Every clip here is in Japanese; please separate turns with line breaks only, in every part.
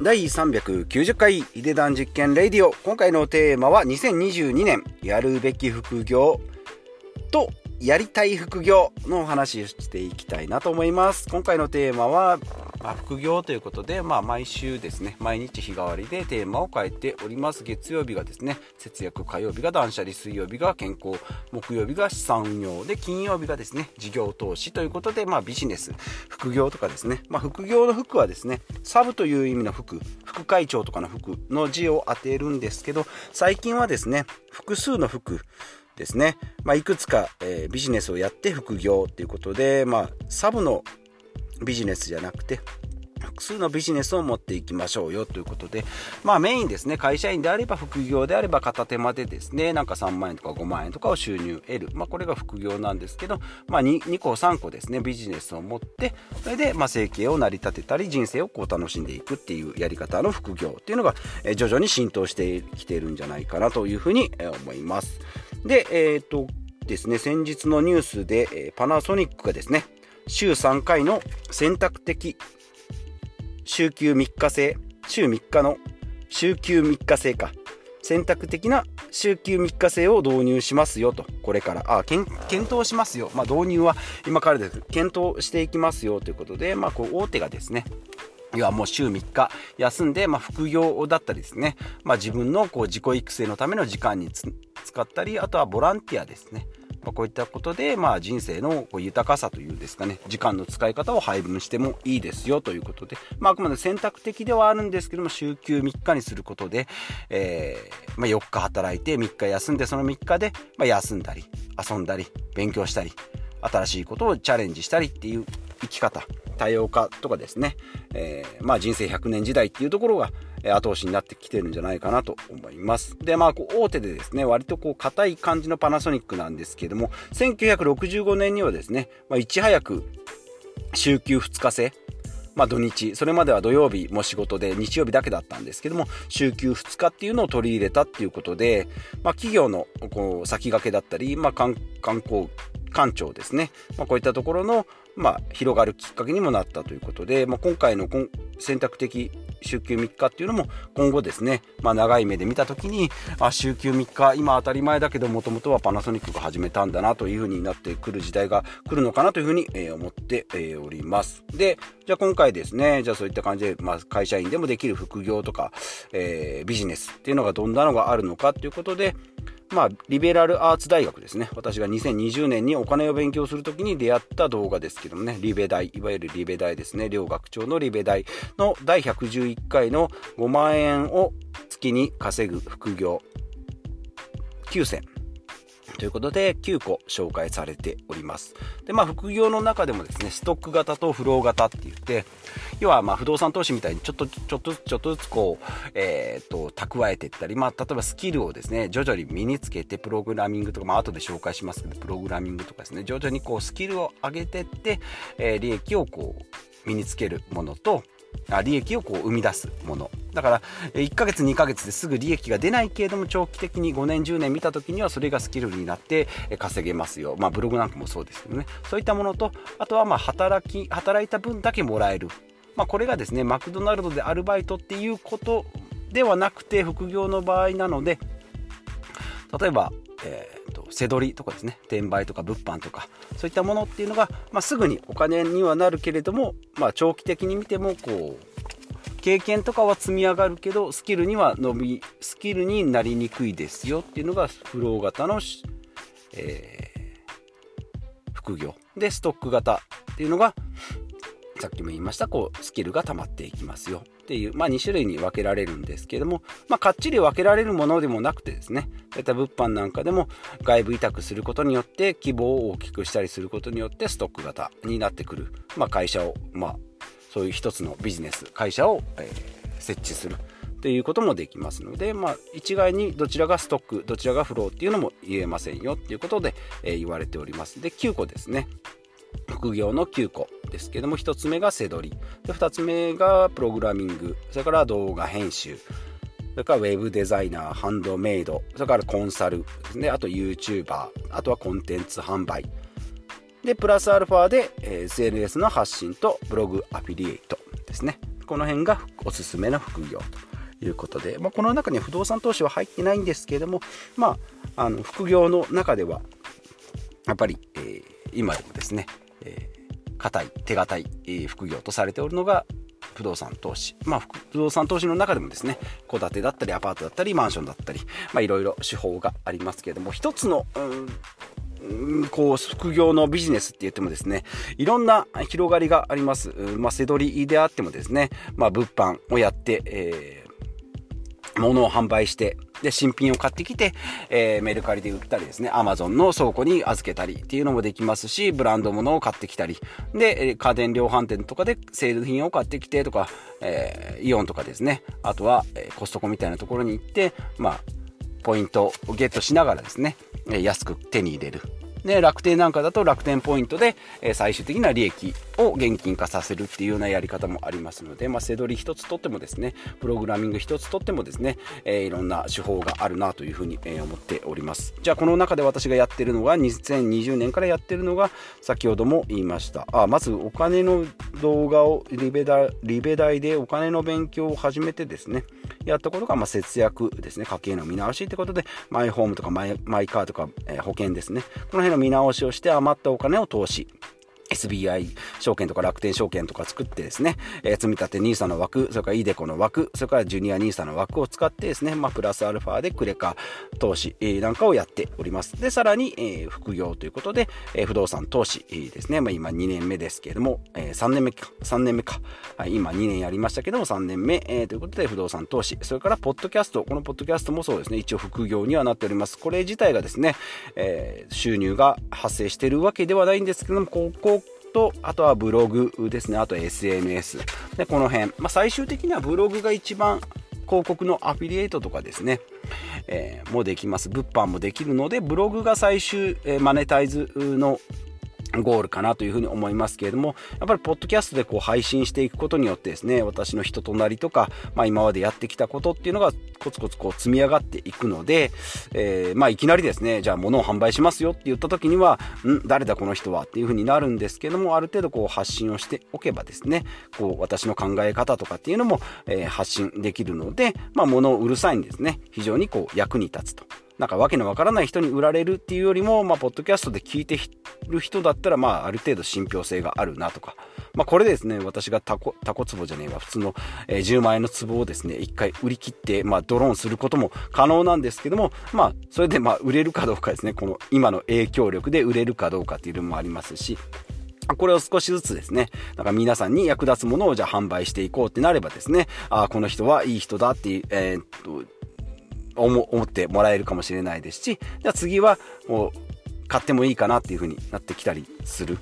第390回ヒデダン実験レディオ。今回のテーマは2022年やるべき副業とやりたい副業のお話をしていきたいなと思います。今回のテーマは、まあ、副業ということで、まあ、毎週ですね毎日日替わりでテーマを変えております。月曜日がですね節約火曜日が断捨離水曜日が健康木曜日が資産運用で金曜日がですね事業投資ということで、まあ、ビジネス副業とかですね、まあ、副業の副はですねサブという意味の副副会長とかの副の字を当てるんですけど最近はですね複数の副ですね、まあ、いくつか、えー、ビジネスをやって副業っていうことで、まあ、サブのビジネスじゃなくて複数のビジネスを持っていきましょうよということで、まあメインですね、会社員であれば副業であれば片手間でですね、なんか3万円とか5万円とかを収入得る。まあこれが副業なんですけど、まあ 2, 2個3個ですね、ビジネスを持って、それでまあ生計を成り立てたり、人生をこう楽しんでいくっていうやり方の副業っていうのが、え徐々に浸透してきているんじゃないかなというふうに思います。で、えっ、とですね、先日のニュースで、えパナソニックがですね、週3回の選択的週休3日制、週3日の週休3日制か、選択的な週休3日制を導入しますよと、これから、あ、検討しますよ。まあ、導入は今からです。検討していきますよということで、まあ、こう、大手がですね、要はもう週3日休んで、まあ、副業だったりですね、まあ、自分のこう自己育成のための時間に使ったりあとはボランティアですね、まあ、こういったことで、まあ、人生のこう豊かさというんですかね。時間の使い方を配分してもいいですよということで、まあ、くまで選択的ではあるんですけども週休3日にすることで、えー、ま、4日働いて3日休んでその3日で、ま休んだり遊んだり勉強したり新しいことをチャレンジしたりっていう生き方。多様化とかですね、えー、まあ人生100年時代っていうところが後押しになってきてるんじゃないかなと思います。で、まあ、こう大手でですね、割とこう硬い感じのパナソニックなんですけども、1965年にはですね、まあ、いち早く週休2日制、まあ、土日、それまでは土曜日も仕事で日曜日だけだったんですけども、週休2日っていうのを取り入れたっていうことで、まあ、企業のこう先駆けだったり、まあ、観光、官庁ですね、まあ、こういったところの、まあ、広がるきっかけにもなったということで、まあ、今回の選択的週休3日っていうのも今後ですね、まあ、長い目で見た時にあ週休3日今当たり前だけどもともとはパナソニックが始めたんだなというふうになってくる時代が来るのかなというふうに、えー、思って、えー、おります。でじゃあ今回ですねじゃあそういった感じで、まあ、会社員でもできる副業とか、えー、ビジネスっていうのがどんなのがあるのかということでまあ、リベラルアーツ大学ですね。私が2020年にお金を勉強するときに出会った動画ですけどもね、リベ大、いわゆるリベ大ですね、両学長のリベ大の第111回の5万円を月に稼ぐ副業。9選ということで9個紹介されております。で、まあ副業の中でもですね、ストック型とフロー型って言って、要はまあ不動産投資みたいにちょっとちょっとちょっとずつこう、えー、と、蓄えていったり、まあ例えばスキルをですね、徐々に身につけてプログラミングとか、まあ後で紹介しますけど、プログラミングとかですね、徐々にこうスキルを上げていって、えー、利益をこう身につけるものと、あ利益をこう生み出すものだから1ヶ月2ヶ月ですぐ利益が出ないけれども長期的に5年10年見た時にはそれがスキルになって稼げますよ。まあブログなんかもそうですけどね。そういったものとあとはまあ働き働いた分だけもらえる。まあこれがですねマクドナルドでアルバイトっていうことではなくて副業の場合なので例えばえーと、せどりとかですね転売とか物販とかそういったものっていうのが、まあ、すぐにお金にはなるけれども、まあ、長期的に見てもこう経験とかは積み上がるけどスキルには伸びスキルになりにくいですよっていうのがフロー型の、えー、副業。でストック型っていうのがさっきも言いましたこうスキルが溜まっていきますよ。っていう、まあ、2種類に分けられるんですけども、まあ、かっちり分けられるものでもなくてですね。そういった物販なんかでも外部委託することによって規模を大きくしたりすることによってストック型になってくる、まあ、会社を、まあ、そういう一つのビジネス会社を、えー、設置するっていうこともできますので、まあ、一概にどちらがストックどちらがフローっていうのも言えませんよっていうことで、えー、言われております。で9個ですね。副業の9個ですけども1つ目がせどり。で2つ目がプログラミング。それから動画編集。それからウェブデザイナーハンドメイド。それからコンサルですね。あと YouTuber あとはコンテンツ販売。でプラスアルファで SNS の発信とブログアフィリエイトですね。この辺がおすすめの副業ということで、まあ、この中には不動産投資は入ってないんですけれども、まあ、あの副業の中ではやっぱり、えー、今でもですね、えー、硬い手堅い、えー、副業とされておるのが不動産投資、まあ、不動産投資の中でもですね戸建てだったりアパートだったりマンションだったり、まあ、いろいろ手法がありますけれども一つの、うん、こう副業のビジネスって言ってもですねいろんな広がりがあります、まあ、せどりであってもですね、まあ、物販をやって、えー、物を販売してで、新品を買ってきて、えー、メルカリで売ったりですね、アマゾンの倉庫に預けたりっていうのもできますし、ブランド物を買ってきたり、で、家電量販店とかでセール品を買ってきてとか、えー、イオンとかですね、あとは、えー、コストコみたいなところに行って、まあ、ポイントをゲットしながらですね、安く手に入れる。で楽天なんかだと楽天ポイントで、え最終的な利益を現金化させるっていうようなやり方もありますので、まあ、背取り一つとってもですねプログラミング一つとってもですね、えー、いろんな手法があるなというふうに、え思っております。じゃあこの中で私がやってるのが2020年からやってるのが先ほども言いました。あまずお金の動画をリベダリベ大でお金の勉強を始めてですねやったことが、ま、節約ですね。家計の見直しってことでマイホームとかマイマイカーとか、えー、保険ですね。この辺の見直しをして余ったお金を投資 SBI 証券とか楽天証券とか作ってですね、えー、積み立て NISA の枠、それから iDeCo の枠、それからジュニア NISA の枠を使ってですね、まあ、プラスアルファでクレカ投資、えー、なんかをやっております。で、さらに、えー、副業ということで、えー、不動産投資、えー、ですね、まあ、今2年目ですけれども、えー、3年目か、3年目か、はい、今2年やりましたけども、3年目、えー、ということで不動産投資、それからポッドキャスト、このポッドキャストもそうですね、一応副業にはなっております。これ自体がですね、えー、収入が発生しているわけではないんですけども、ここと、あとはブログですね、あと SNS。で、この辺。まあ、最終的にはブログが一番広告のアフィリエイトとかですね、えー、もできます。物販もできるので、ブログが最終、えー、マネタイズのゴールかなというふうに思いますけれども、やっぱりポッドキャストでこう配信していくことによってですね、私の人となりとか、まあ今までやってきたことっていうのがコツコツこう積み上がっていくので、えー、まあいきなりですね、じゃあ物を販売しますよって言った時には、ん？誰だこの人はっていうふうになるんですけども、ある程度こう発信をしておけばですね、こう私の考え方とかっていうのも、えー、発信できるので、まあ物を売る際にですね、非常にこう役に立つと。なんかわけのわからない人に売られるっていうよりも、まあ、ポッドキャストで聞いてる人だったら、まあ、ある程度信憑性があるなとか。まあ、これですね、私がタコ、タコ壺じゃねえわ、普通の、えー、10万円の壺をですね、一回売り切って、まあ、ドローンすることも可能なんですけども、まあ、それで、まあ、売れるかどうかですね、この今の影響力で売れるかどうかっていうのもありますし、これを少しずつですね、なんか皆さんに役立つものをじゃあ販売していこうってなればですね、あ、この人はいい人だっていう、えー、っと、思ってもらえるかもしれないですし、じゃあ次はもう買ってもいいかなっていう風になってきたりする。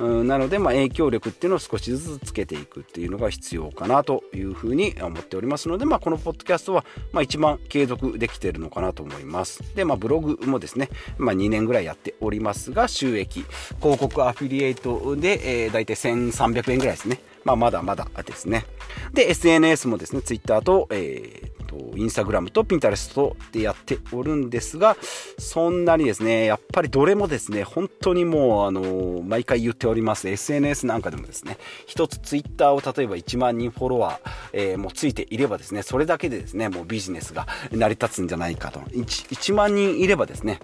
うん、なので、ま、影響力っていうのを少しずつつけていくっていうのが必要かなというふうに思っておりますので、まあ、このポッドキャストは、まあ、一番継続できてるのかなと思います。で、まあ、ブログもですね、まあ、2年ぐらいやっておりますが、収益、広告アフィリエイトで、えー、大体1300円ぐらいですね。まあ、まだまだですね。で、SNS もですね、Twitter と、えー、と、インスタグラムとピンタレストでやっておるんですが、そんなにですね、やっぱりどれもですね、本当にもう、あの、毎回言っております、SNS なんかでもですね、一つツイッターを例えば1万人フォロワー、えー、もついていればですね、それだけでですね、もうビジネスが成り立つんじゃないかと。1, 1万人いればですね、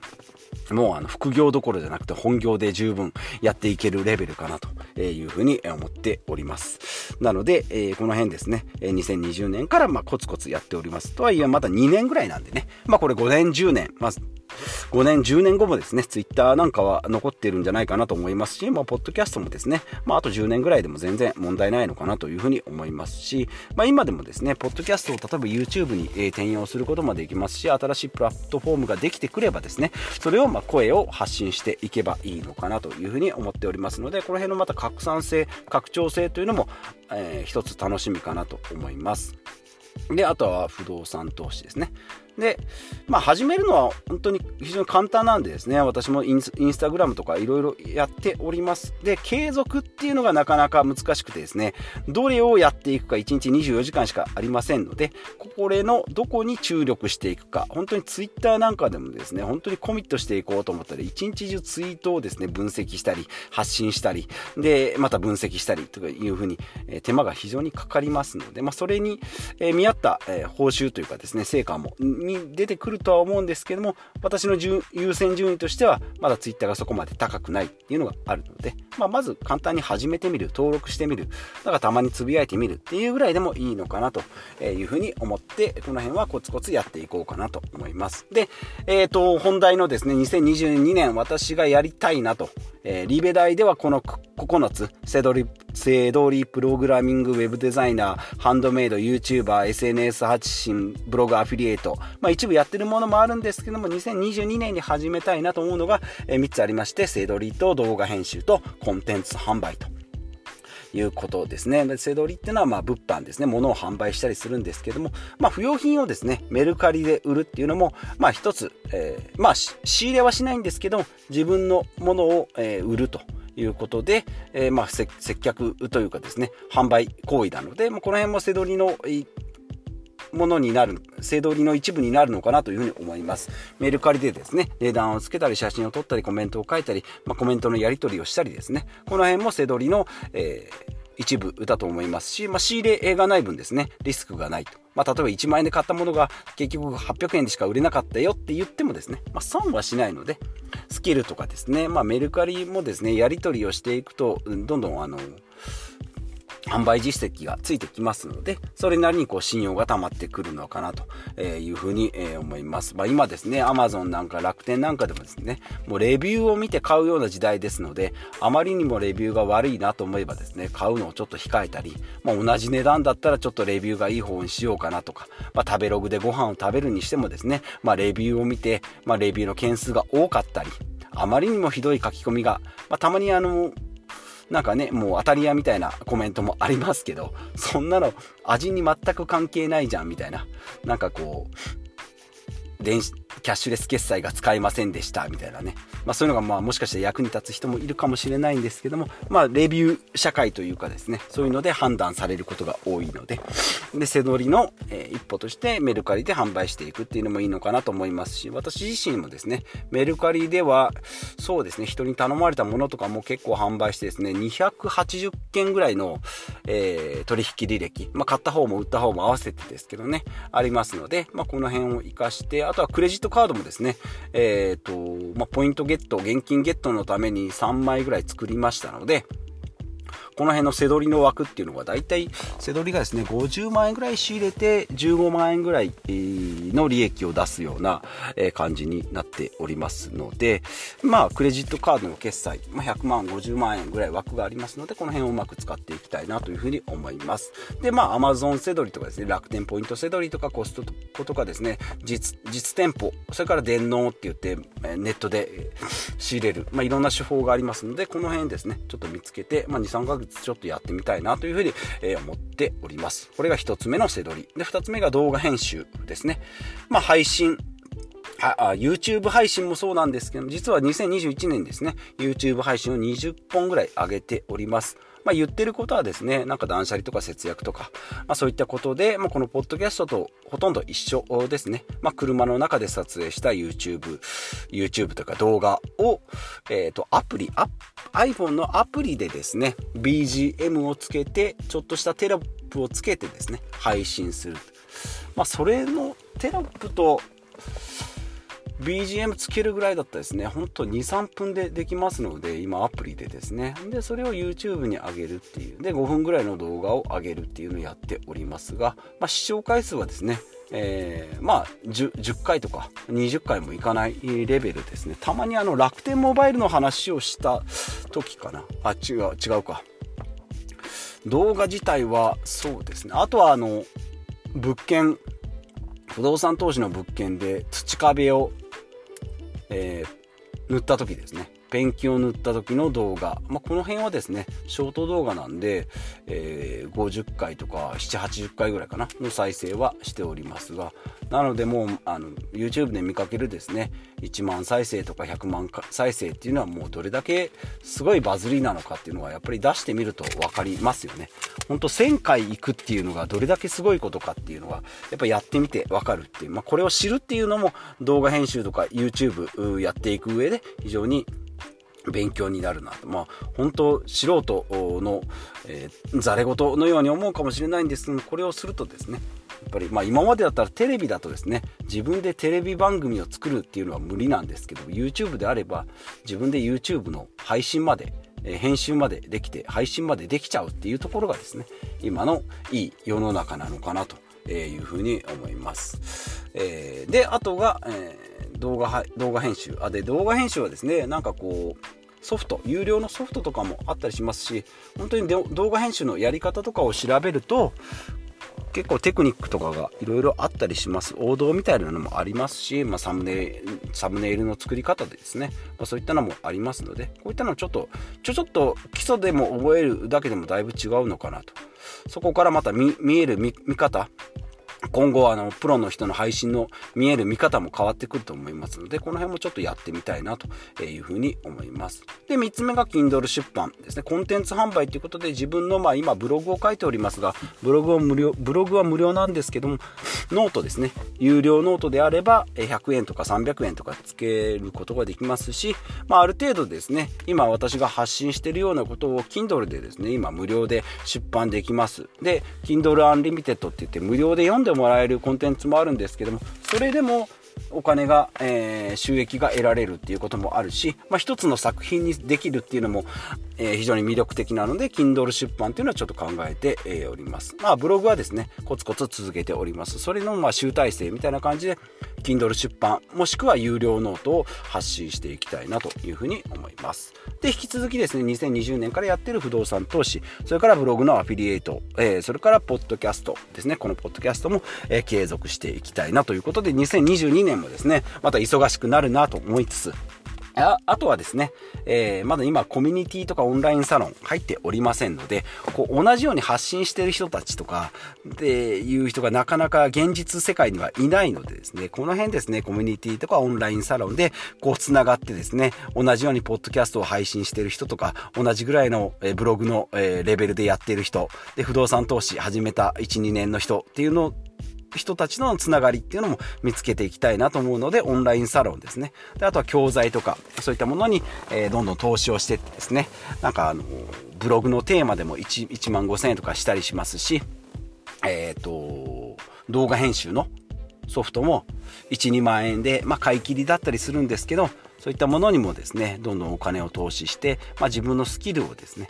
もうあの副業どころじゃなくて本業で十分やっていけるレベルかなというふうに思っております。なので、えー、この辺ですね、2020年からまあコツコツやっております。とはいえまだ2年ぐらいなんでね、まあこれ5年10年、まあ5年、10年後もですね、ツイッターなんかは残ってるんじゃないかなと思いますし、まあ、ポッドキャストもですね、まあ、あと10年ぐらいでも全然問題ないのかなというふうに思いますし、まあ、今でもですね、ポッドキャストを例えば YouTube に、え転用することもできますし、新しいプラットフォームができてくればですね、それをま声を発信していけばいいのかなというふうに思っておりますので、この辺のまた拡散性、拡張性というのも、えー、一つ楽しみかなと思います。で、あとは不動産投資ですね。で、まあ、始めるのは本当に非常に簡単なんでですね、私もインスタグラムとかいろいろやっております。で、継続っていうのがなかなか難しくてですね、どれをやっていくか1日24時間しかありませんので、これのどこに注力していくか、本当にツイッターなんかでもですね、本当にコミットしていこうと思ったら、1日中ツイートをですね、分析したり、発信したり、で、また分析したりというふうに、え手間が非常にかかりますので、まあ、それに、え見合った、え報酬というかですね、成果も、に出てくるとは思うんですけども、私の優先順位としては、まだツイッターがそこまで高くないっていうのがあるので、まあ、まず簡単に始めてみる、登録してみる、だからたまにつぶやいてみるっていうぐらいでもいいのかなというふうに思って、この辺はコツコツやっていこうかなと思います。で、えっ、ー、と、本題のですね、2022年私がやりたいなと、えー、リベ大ではこの9つ、セドリ、セドリプログラミング、ウェブデザイナー、ハンドメイド、YouTuber、SNS 発信、ブログアフィリエイト、まあ一部やってるものもあるんですけども、2022年に始めたいなと思うのが、えー、3つありまして、セドリと動画編集とコンテンツ販売と。いうことですね。でせどりっていうのはまあ物販ですね。物を販売したりするんですけども、まあ不用品をですね、メルカリで売るっていうのも、まあ一つ、えー、まあ仕入れはしないんですけど、自分のものを、えー、売ると。いうことで、えー、まあ接客というかですね、販売行為なので、まあ、この辺もせどりのものになる、制度りの一部になるのかなというふうに思います。メルカリでですね、値段をつけたり、写真を撮ったり、コメントを書いたり、まあ、コメントのやり取りをしたりですね、この辺もせどりの、えー一部だと思いますし、まあ、仕入れがない分ですね、リスクがないと。まあ、例えば1万円で買ったものが結局800円でしか売れなかったよって言ってもですね、まあ、損はしないので、スキルとかですね、まあ、メルカリもですね、やり取りをしていくと、どんどんあの、販売実績がついてきますので、それなりにこう信用が溜まってくるのかなというふうに思います。まあ、今ですね、Amazon なんか楽天なんかでもですね、もうレビューを見て買うような時代ですので、あまりにもレビューが悪いなと思えばですね、買うのをちょっと控えたり、まあ、同じ値段だったらちょっとレビューがいい方にしようかなとか、まあ、食べログでご飯を食べるにしてもですね、まあ、レビューを見て、まあ、レビューの件数が多かったり、あまりにもひどい書き込みが、まあ、たまにあの、なんかね、もう当たり屋みたいなコメントもありますけど、そんなの味に全く関係ないじゃんみたいな、なんかこう、電子、キャッシュレス決済が使えませんでしたみたいなね、まあ、そういうのがまあもしかして役に立つ人もいるかもしれないんですけども、まあ、レビュー社会というかですねそういうので判断されることが多いのでで背取りの、え、一歩としてメルカリで販売していくっていうのもいいのかなと思いますし私自身もですねメルカリではそうですね人に頼まれたものとかも結構販売してですね280件ぐらいの、えー、取引履歴、まあ、買った方も売った方も合わせてですけどねありますので、まあ、この辺を活かしてあとはクレジットカードもですねえっ、ー、と、まあ、ポイントゲット、現金ゲットのために3枚ぐらい作りましたので、この辺の背取りの枠っていうのが大体背取りがですね50万円ぐらい仕入れて15万円ぐらいの利益を出すような感じになっておりますのでまあクレジットカードの決済、ま、100万50万円ぐらい枠がありますのでこの辺をうまく使っていきたいなというふうに思います。でまあ Amazon 背取りとかですね楽天ポイント背取りとかコストコとかですね実実店舗それから電脳って言ってネットで仕入れる、まあ、いろんな手法がありますのでこの辺ですねちょっと見つけて、まあ、23ヶ月ちょっとやってみたいなというふうに、え思っております。これが1つ目の背取り。で、2つ目が動画編集ですね。まあ、配信。あ、YouTube 配信もそうなんですけど、実は2021年ですね、YouTube 配信を20本ぐらい上げております。まあ、言ってることはですね、なんか断捨離とか節約とか、まあ、そういったことで、まあ、このポッドキャストとほとんど一緒ですね。まあ、車の中で撮影した YouTube、YouTube とか動画を、えっ、ー、と、アプリ、iPhone のアプリでですね、BGM をつけて、ちょっとしたテロップをつけてですね、配信する。まあ、それのテロップと、BGM つけるぐらいだったらですね、ほんと2、3分でできますので、今アプリでですね。で、それを YouTube に上げるっていう。で、5分ぐらいの動画を上げるっていうのをやっておりますが、まあ、視聴回数はですね、えー、まあ 10, 10, 回とか20回もいかないレベルですね。たまにあの楽天モバイルの話をした時かな。あ、違う、違うか。動画自体はそうですね。あとはあの、物件、不動産投資の物件で土壁をえー、塗った時ですね。ペンキを塗った時の動画、まあ、この辺はですねショート動画なんで、えー、50回とか780回ぐらいかなの再生はしておりますが。なのでもうあの YouTube で見かけるですね1万再生とか100万再生っていうのはもうどれだけすごいバズりなのかっていうのはやっぱり出してみると分かりますよねほんと1000回行くっていうのがどれだけすごいことかっていうのはやっぱやってみて分かるっていう、まあ、これを知るっていうのも動画編集とか YouTube やっていく上で非常に勉強になるなと。まあ、本当素人の、えー、ざれ言のように思うかもしれないんですけどこれをするとですね、ぱり、まあ今までだったらテレビだとですね、自分でテレビ番組を作るっていうのは無理なんですけど、YouTube であれば自分で YouTube の配信まで、編集までできて、配信までできちゃうっていうところがですね、今のいい世の中なのかなというふうに思います。えー、で、あとが、えー動画動画編集あで動画編集はですねなんかこうソフト有料のソフトとかもあったりしますし本当に動画編集のやり方とかを調べると結構テクニックとかがいろいろあったりします。王道みたいなのもありますし、まあ、サムネサムネイルの作り方でですね、まあ、そういったのもありますのでこういったのちょっとちょちょっと基礎でも覚えるだけでもだいぶ違うのかなと。そこからまた見える見方今後はあのプロの人の配信の見える見方も変わってくると思いますのでこの辺もちょっとやってみたいなというふうに思います。で3つ目が Kindle 出版ですね。コンテンツ販売ということで自分のまあ今ブログを書いておりますがブログは無料ブログは無料なんですけどもノートですね。有料ノートであれば100円とか300円とかつけることができますし、まあ、ある程度ですね今私が発信しているようなことを Kindle でですね今無料で出版できます。で Kindle Unlimited って言って無料で読んでもらえるコンテンツもあるんですけどもそれでもお金が、えー、収益が得られるっていうこともあるし、まあ、一つの作品にできるっていうのも、えー、非常に魅力的なので Kindle 出版っていうのはちょっと考えて、えー、おります。まあブログはですねコツコツ続けております。それのまあ集大成みたいな感じで Kindle 出版もしくは有料ノートを発信していきたいなというふうに思います。で引き続きですね2020年からやってる不動産投資それからブログのアフィリエイト、えー、それからポッドキャストですねこのポッドキャストも、えー、継続していきたいなということで2022年もですねまた忙しくなるなと思いつつああとはですね、えー、まだ今コミュニティとかオンラインサロン入っておりませんので、こう同じように発信してる人たちとかっていう人がなかなか現実世界にはいないのでですね、この辺ですね、コミュニティとかオンラインサロンでこう繋がってですね、同じようにポッドキャストを配信してる人とか、同じぐらいのブログのレベルでやってる人、で、不動産投資始めた1、2年の人っていうのを人たちのつながりっていうのも見つけていきたいなと思うので、オンラインサロンですね。で、あとは教材とか、そういったものに、えー、どんどん投資をしてってですね、なんかあの、ブログのテーマでも 1, 1万5000円とかしたりしますし、えっ、ー、と、動画編集のソフトも1、2万円で、まあ、買い切りだったりするんですけど、そういったものにもですね、どんどんお金を投資して、まあ、自分のスキルをですね、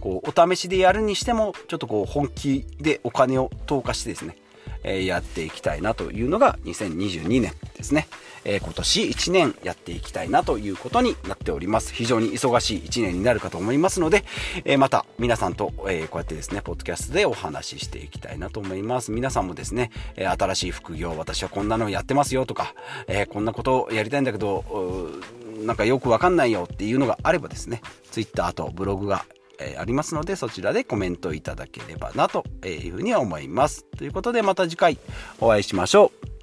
こう、お試しでやるにしても、ちょっとこう、本気でお金を投下してですね、えやっていきたいなというのが2022年ですね。え今年1年やっていきたいなということになっております。非常に忙しい1年になるかと思いますので、えまた皆さんと、えこうやってですね、ポッドキャストでお話ししていきたいなと思います。皆さんもですね、え新しい副業、私はこんなのやってますよとか、えこんなことをやりたいんだけど、なんかよくわかんないよっていうのがあればですね、Twitter とブログがえー、ありますので、そちらでコメントいただければなというふうに思います。ということで、また次回お会いしましょう。